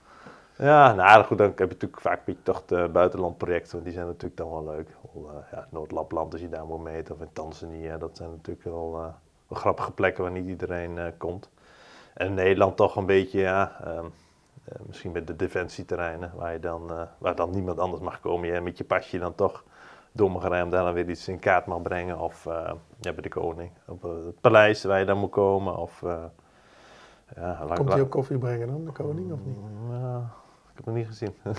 Ja, nou goed, dan heb je natuurlijk vaak een beetje toch de buitenlandprojecten, want die zijn natuurlijk dan wel leuk. Uh, ja, Noord-Lapland, als je daar moet meten, of in Tanzania, dat zijn natuurlijk wel, uh, wel grappige plekken waar niet iedereen uh, komt. En Nederland toch een beetje, ja, um, misschien met de defensieterreinen, waar, je dan, waar dan niemand anders mag komen. Je met je pasje dan toch rijden, daar dan weer iets in kaart mag brengen. Of ja, bij de koning, op het paleis waar je dan moet komen. Of, ja, Komt hij ook koffie brengen dan, de koning, of niet? Ja, ik heb hem niet gezien.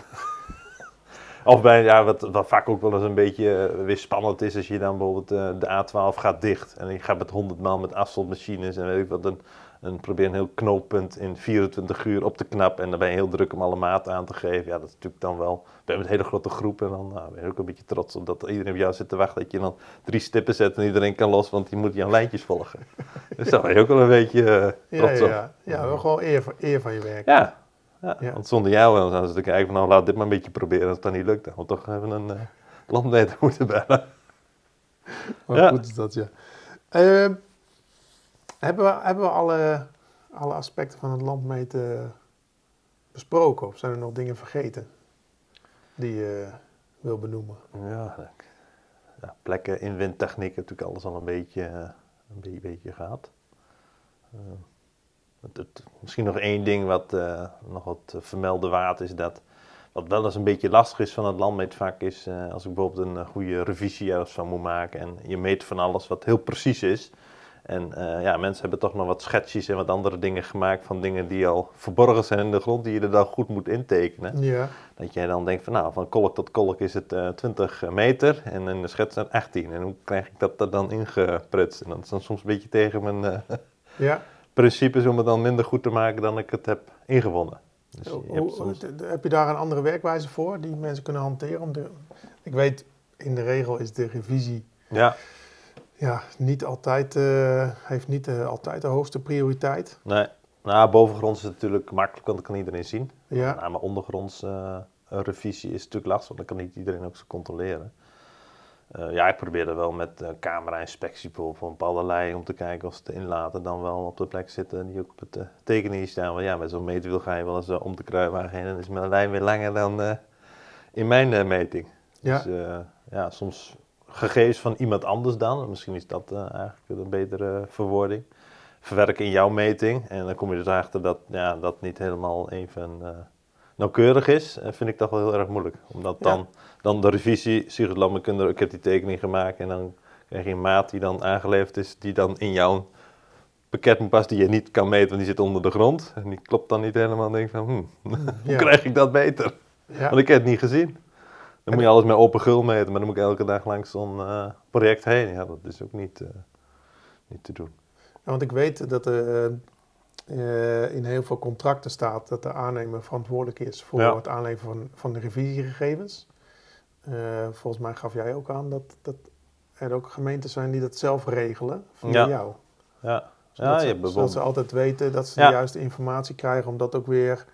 of bij, ja, wat, wat vaak ook wel eens een beetje uh, weer spannend is, als je dan bijvoorbeeld uh, de A12 gaat dicht. En je gaat met 100 maal met afstandsmachines en weet ik wat, een, een, probeer een heel knooppunt in 24 uur op te knappen. En dan ben je heel druk om alle maten aan te geven. Ja, dat is natuurlijk dan wel, ben met een hele grote groep. En dan nou, ben je ook een beetje trots op dat iedereen op jou zit te wachten. Dat je dan drie stippen zet en iedereen kan los, want die moet jouw lijntjes volgen. dus daar ben je ook wel een beetje uh, trots ja, ja, op. Ja, ja, wel gewoon eer, eer van je werk. Ja, ja, ja. Want zonder jou dan zouden ze kijken van nou laat dit maar een beetje proberen. Als het dan niet lukt, dan we toch even een uh, landmeter moeten bellen. Ja. goed is dat, ja. Uh, hebben we, hebben we alle, alle aspecten van het landmeten besproken? Of zijn er nog dingen vergeten die je wil benoemen? Ja, ja plekken in windtechniek natuurlijk alles al een beetje, een beetje, gehad. Het, misschien nog één ding wat uh, nog wat vermelden waard is, dat wat wel eens een beetje lastig is van het landmeetvak is, als ik bijvoorbeeld een goede revisie van moet maken en je meet van alles wat heel precies is. En uh, ja, mensen hebben toch nog wat schetsjes en wat andere dingen gemaakt van dingen die al verborgen zijn in de grond, die je er dan goed moet intekenen. Ja. Dat jij dan denkt van nou, van kolk tot kolk is het uh, 20 meter en in de schets zijn 18. En hoe krijg ik dat er dan ingeprutst? En dat is dan soms een beetje tegen mijn... ja principes om het dan minder goed te maken dan ik het heb ingewonnen. Dus je hoe, heb je daar een andere werkwijze voor die mensen kunnen hanteren? Om de, ik weet, in de regel is de revisie ja. Ja, niet altijd, uh, heeft niet uh, altijd de hoogste prioriteit. Nee, nou, bovengronds is het natuurlijk makkelijk, want dat kan iedereen zien. Ja. Nou, maar ondergronds uh, revisie is natuurlijk lastig, want dan kan niet iedereen ook zo controleren. Ja, ik probeer wel met camera-inspectie voor een bepaalde lijn om te kijken of ze de inlaten dan wel op de plek zitten die ook op het tekening staan. Want ja, met zo'n meetwiel ga je wel eens om de kruiwagen heen en is mijn lijn weer langer dan in mijn meting. Ja. Dus ja, soms gegevens van iemand anders dan, misschien is dat eigenlijk een betere verwoording, verwerken in jouw meting. En dan kom je dus achter dat ja, dat niet helemaal even nauwkeurig is, vind ik toch wel heel erg moeilijk. Omdat dan... Ja dan de revisie, Lammerkunde, ik heb die tekening gemaakt en dan krijg je een maat die dan aangeleverd is, die dan in jouw pakket moet passen, die je niet kan meten, want die zit onder de grond. En die klopt dan niet helemaal en denk van, hm, hoe krijg ik dat beter? Ja. Want ik heb het niet gezien. Dan moet je alles met open gul meten, maar dan moet ik elke dag langs zo'n uh, project heen. Ja, dat is ook niet, uh, niet te doen. Ja, want ik weet dat er uh, in heel veel contracten staat dat de aannemer verantwoordelijk is voor ja. het aanleveren van, van de revisiegegevens. Volgens mij gaf jij ook aan dat, dat er ook gemeenten zijn die dat zelf regelen ja. jou. Ja. Zodat, ja, ze, zodat ze altijd weten dat ze de juiste informatie krijgen om dat ook weer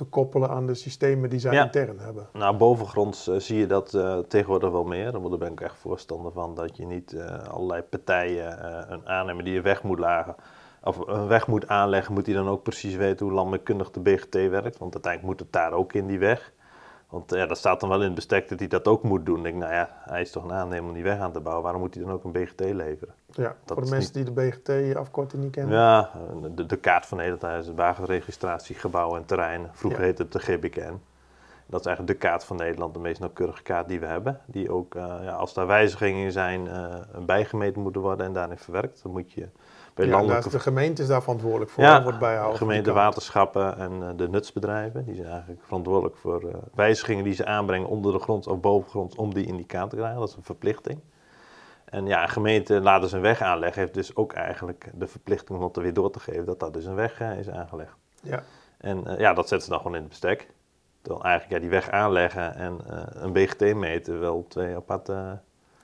te koppelen aan de systemen die zij ja. intern hebben. Nou, bovengronds uh, zie je dat uh, tegenwoordig wel meer. Daar ben ik echt voorstander van dat je niet allerlei partijen een aannemer die je weg moet lagen of een weg moet aanleggen, moet hij dan ook precies weten hoe landmeetkundig de BGT werkt. Want uiteindelijk moet het daar ook in die weg. Want ja, dat staat dan wel in het bestek dat hij dat ook moet doen. Ik denk, nou ja, hij is toch een aannemer om die weg aan te bouwen. Waarom moet hij dan ook een BGT leveren? Ja, dat voor de mensen niet... die de BGT-afkorting niet kennen. Ja, de, de kaart van Nederland is het wagenregistratie, gebouwen en terrein. Vroeger ja. heette het de GBKN. Dat is eigenlijk de kaart van Nederland, de meest nauwkeurige kaart die we hebben. Die ook, uh, ja, als daar wijzigingen in zijn, uh, bijgemeten moeten worden en daarin verwerkt. Dan moet je bij ja, landelijke... De gemeente is daar verantwoordelijk voor, ja, wordt bijhouden. gemeente, waterschappen en uh, de nutsbedrijven. Die zijn eigenlijk verantwoordelijk voor uh, wijzigingen die ze aanbrengen onder de grond of bovengrond om die in die kaart te krijgen. Dat is een verplichting. En ja, een gemeente laten ze een weg aanleggen, heeft dus ook eigenlijk de verplichting om het er weer door te geven dat dat dus een weg uh, is aangelegd. Ja. En ja, dat zetten ze dan gewoon in het bestek. Terwijl eigenlijk ja, die weg aanleggen en een BGT meten wel twee aparte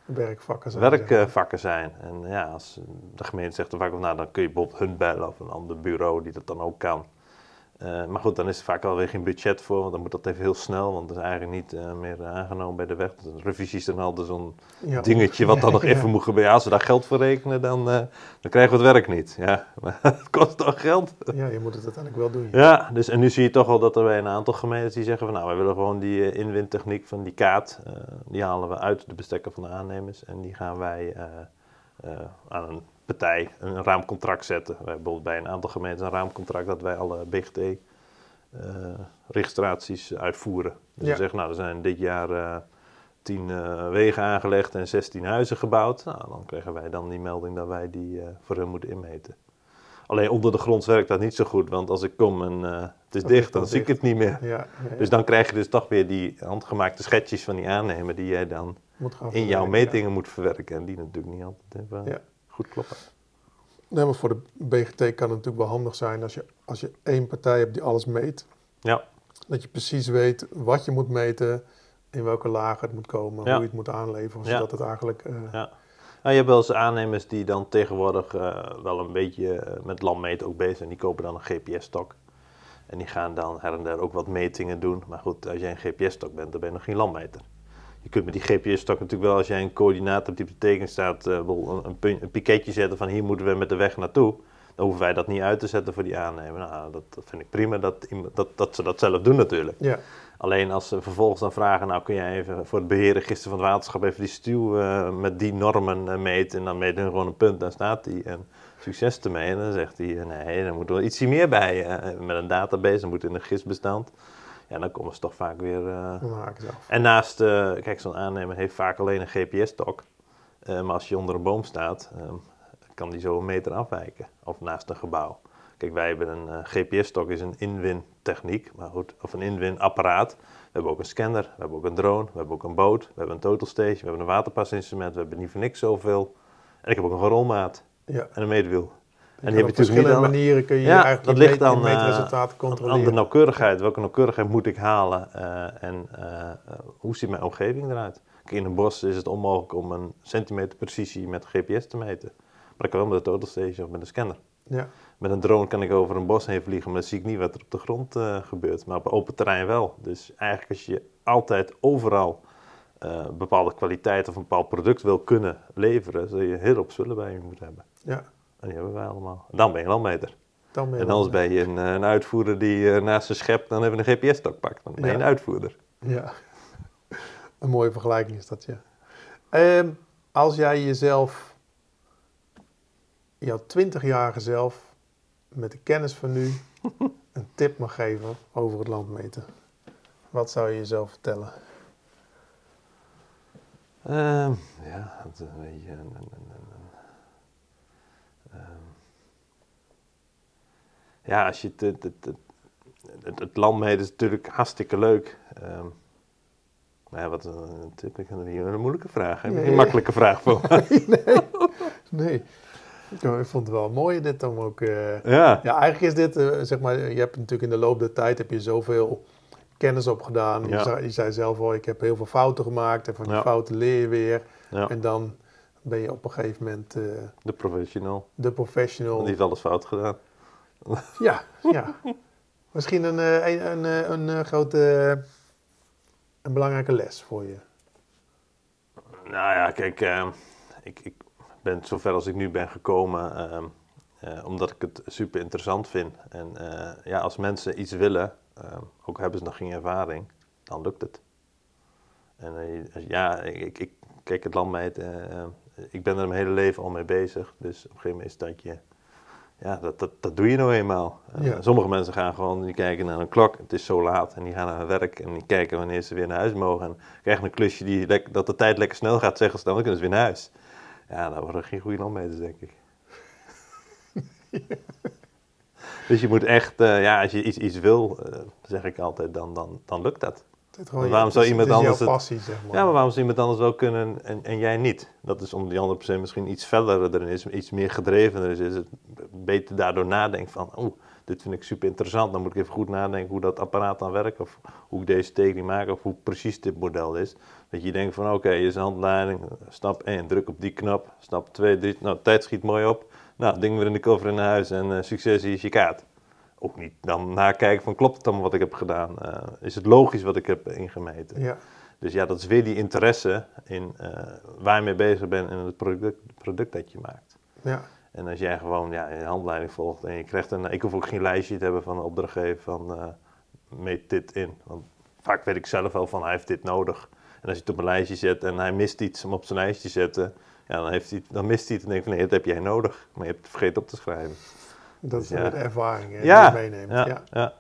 werkvakken zijn. Werkvakken zijn. En ja, als de gemeente zegt dan vaak, nou dan kun je bijvoorbeeld hun bellen of een ander bureau die dat dan ook kan. Eh, maar goed, dan is er vaak alweer geen budget voor, want dan moet dat even heel snel, want dat is eigenlijk niet eh, meer aangenomen bij de weg. De revisies dan altijd zo'n Ja. dingetje wat dan nog even ja. moet gebeuren. Als we daar geld voor rekenen, dan, eh, dan krijgen we het werk niet. Ja, maar het kost toch geld. Ja, je moet het uiteindelijk wel doen. Ja, dus en nu zie je toch wel dat er bij een aantal gemeentes die zeggen van nou, wij willen gewoon die eh, inwindtechniek van die kaat, eh, die halen we uit de bestekken van de aannemers en die gaan wij eh, eh, aan een partij een raamcontract zetten. Wij hebben bijvoorbeeld bij een aantal gemeenten een raamcontract dat wij alle BGT eh, registraties uitvoeren. Dus Ja. we zeggen nou, er zijn dit jaar eh 10 eh, wegen aangelegd en 16 huizen gebouwd. Nou, dan krijgen wij dan die melding dat wij die voor hun moeten inmeten. Alleen onder de grond werkt dat niet zo goed, want als ik kom en het is dicht, dan zie ik het niet meer. Ja, ja, ja. Dus dan krijg je dus toch weer die handgemaakte schetsjes van die aannemer die jij dan in jouw metingen moet verwerken. En die natuurlijk niet altijd Ja. Goed kloppen. Nee, maar voor de BGT kan het natuurlijk wel handig zijn als je, als je één partij hebt die alles meet. Ja, Dat je precies weet wat je moet meten, in welke lagen het moet komen, Ja. hoe je het moet aanleveren. Ja. Zodat het eigenlijk... eh, ja. Nou, je hebt wel eens aannemers die dan tegenwoordig eh, wel een beetje eh, met landmeten ook bezig zijn. Die kopen dan een GPS-stok. En die gaan dan her en der ook wat metingen doen. Maar goed, als jij een GPS-stok bent, dan ben je nog geen landmeter. Je kunt met die GPS-stok natuurlijk wel, als jij een coördinaat die op de teken staat, eh, een, een, piketje zetten van hier moeten we met de weg naartoe. Dan hoeven wij dat niet uit te zetten voor die aannemer. Nou, dat, dat vind ik prima dat, dat, dat ze dat zelf doen natuurlijk. ja. Alleen als ze vervolgens dan vragen, nou kun jij even voor het beheerregister van het waterschap even die stuw eh, met die normen eh, meten. En dan meten we gewoon een punt, dan staat die. En succes ermee. En dan zegt hij, nee, dan moet er wel ietsje meer bij. met een database, dan moet in een gistbestand. Ja, dan komen ze toch vaak weer... eh, en naast, eh, kijk, zo'n aannemer heeft vaak alleen een GPS-stok. Eh, maar als je onder een boom staat, ehm, kan die zo een meter afwijken. Of naast een gebouw. Kijk, wij hebben een GPS-stok, is een inwintechniek, maar goed, of een inwinapparaat. We hebben ook een scanner, we hebben ook een drone, we hebben ook een boot, we hebben een total station, we hebben een waterpasinstrument, we hebben niet voor niks zoveel. En ik heb ook nog een rolmaat Ja. en een meetwiel. En, op verschillende niet manieren kun je Ja, eigenlijk dat ligt meet- dan, je meetresultaten eh, Aan de controleren. nauwkeurigheid, welke nauwkeurigheid moet ik halen eh, en eh, eh, hoe ziet mijn omgeving eruit? In een bos is het onmogelijk om een centimeter precisie met GPS te meten. Maar ik kan wel met een total station of met een scanner. Ja. Met een drone kan ik over een bos heen vliegen, maar dan zie ik niet wat er op de grond eh, gebeurt. Maar op open terrein wel. Dus eigenlijk als je altijd overal eh, bepaalde kwaliteit of een bepaald product wil kunnen leveren, zul je heel op spullen bij je moeten hebben. ja, En die hebben wij allemaal. Dan ben je landmeter. dan ben je En anders ben je een, eh, een uitvoerder die eh, naast zijn schep dan even een GPS-stok pakt. Dan ben je Ja. een uitvoerder. Ja, een mooie vergelijking is dat, ja. Ehm, als jij jezelf, jouw 20-jarige zelf, met de kennis van nu, een tip mag geven over het landmeten, wat zou je jezelf vertellen? Ehm, ja, dat is een beetje een... een- een- een- een- ehm. Ja, als je het, het, het, het, het, landmeten is natuurlijk hartstikke leuk. Ehm, maar ja, wat een tip, ik vind het hier een moeilijke vraag. ja. makkelijke vraag voor me. Nee, ik ik vond het wel mooi dit om ook... eh, ja. Ja, eigenlijk is dit, eh, zeg maar, je hebt natuurlijk in de loop der tijd heb je zoveel kennis opgedaan. Je, Ja. zei, je zei zelf al, ik heb heel veel fouten gemaakt en van die Ja. fouten leer je weer. ja, En dan ben je op een gegeven moment eh, de professional. de professional. Die heeft alles fout gedaan. Ja, ja. Misschien een, eh, een, een, eh, eh, grote, een belangrijke les voor je. Nou ja, kijk, ik, ik ben zover als ik nu ben gekomen omdat ik het super interessant vind. En ja, als mensen iets willen, ook hebben ze nog geen ervaring, dan lukt het. En ja, ik, ik, kijk, het landmeten, eh, ik ben er mijn hele leven al mee bezig. Dus op een gegeven moment is dat je, ja, dat, dat, dat doe je nou eenmaal. Eh, Ja. Sommige mensen gaan gewoon, die kijken naar een klok, het is zo laat. En die gaan naar hun werk en die kijken wanneer ze weer naar huis mogen. En krijgen een klusje die, dat de tijd lekker snel gaat, zeggen ze dan, dan kunnen ze weer naar huis. Ja, dat worden geen goede landmeters, denk ik. dus je moet echt, eh, ja, als je iets, iets wil, eh, zeg ik altijd, dan, dan, dan lukt dat. Is gewoon waarom je- zou is- iemand is anders het- passie, zeg maar. Ja, maar waarom zou iemand anders wel kunnen en, en jij niet? Dat is omdat die andere persoon misschien iets feller erin is, iets meer gedrevener is. is het beter daardoor nadenkt van, oh, dit vind ik super interessant. Dan moet ik even goed nadenken hoe dat apparaat dan werkt. Of hoe ik deze tekening maak. Of hoe precies dit model is. Dat je denkt van, oké, hier is een handleiding. Stap 1, druk op die knop. Stap 2, 3, nou, tijd schiet mooi op. Nou, ding weer in de koffer in naar huis en eh, succes, hier is je kaart. Ook niet dan nakijken van klopt het allemaal wat ik heb gedaan? Eh, is het logisch wat ik heb ingemeten? Ja. Dus ja, dat is weer die interesse in eh, waar je mee bezig bent en het product, product dat je maakt. Ja. En als jij gewoon ja, een handleiding volgt en je krijgt een... Ik hoef ook geen lijstje te hebben van een opdrachtgever van uh, meet dit in. Want vaak weet ik zelf wel van hij heeft dit nodig. En als je het op een lijstje zet en hij mist iets om op zijn lijstje te zetten... Ja, dan, heeft hij, dan mist hij het en denkt van nee, dat heb jij nodig. Maar je hebt het vergeten op te schrijven. Dat is Dus met ervaring hè, Ja, die je meeneemt. Ja, Ja. ja.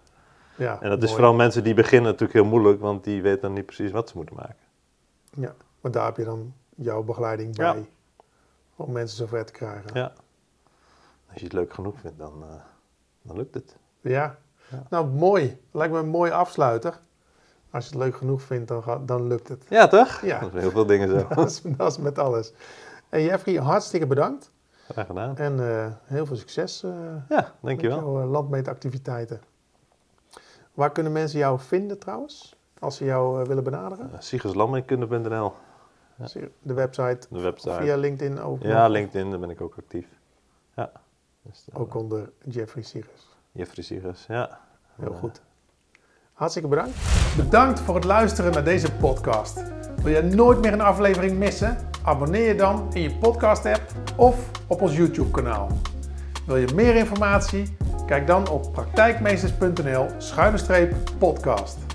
Ja, En dat is vooral mensen die beginnen natuurlijk heel moeilijk, want die weten dan niet precies wat ze moeten maken. Ja, maar daar heb je dan jouw begeleiding bij. Om mensen zover te krijgen. Ja. Als je het leuk genoeg vindt, dan, eh, dan lukt het. Ja. Nou, mooi. Lijkt me een mooi afsluiter. Als je het leuk genoeg vindt, dan, gaat, dan lukt het. Ja, toch? Ja. Dat zijn heel veel dingen zo. Dat is, dat is met alles. En Jeffrey, hartstikke bedankt. Graag gedaan. En eh, heel veel succes eh Ja, met dankjewel. jouw eh, landmeetactiviteiten. Waar kunnen mensen jou vinden trouwens? Als ze jou willen benaderen? Uh, Ja. De website, de website. via LinkedIn ook. Ja, nog? LinkedIn, daar ben ik ook actief. Ja. Dus, Ook onder Jeffrey Sirius. Jeffrey Sigurs, ja. Heel goed. Hartstikke bedankt. Bedankt voor het luisteren naar deze podcast. Wil je nooit meer een aflevering missen? Abonneer je dan in je podcast app of op ons YouTube kanaal. Wil je meer informatie? Kijk dan op praktijkmeesters.nl schuine streep podcast.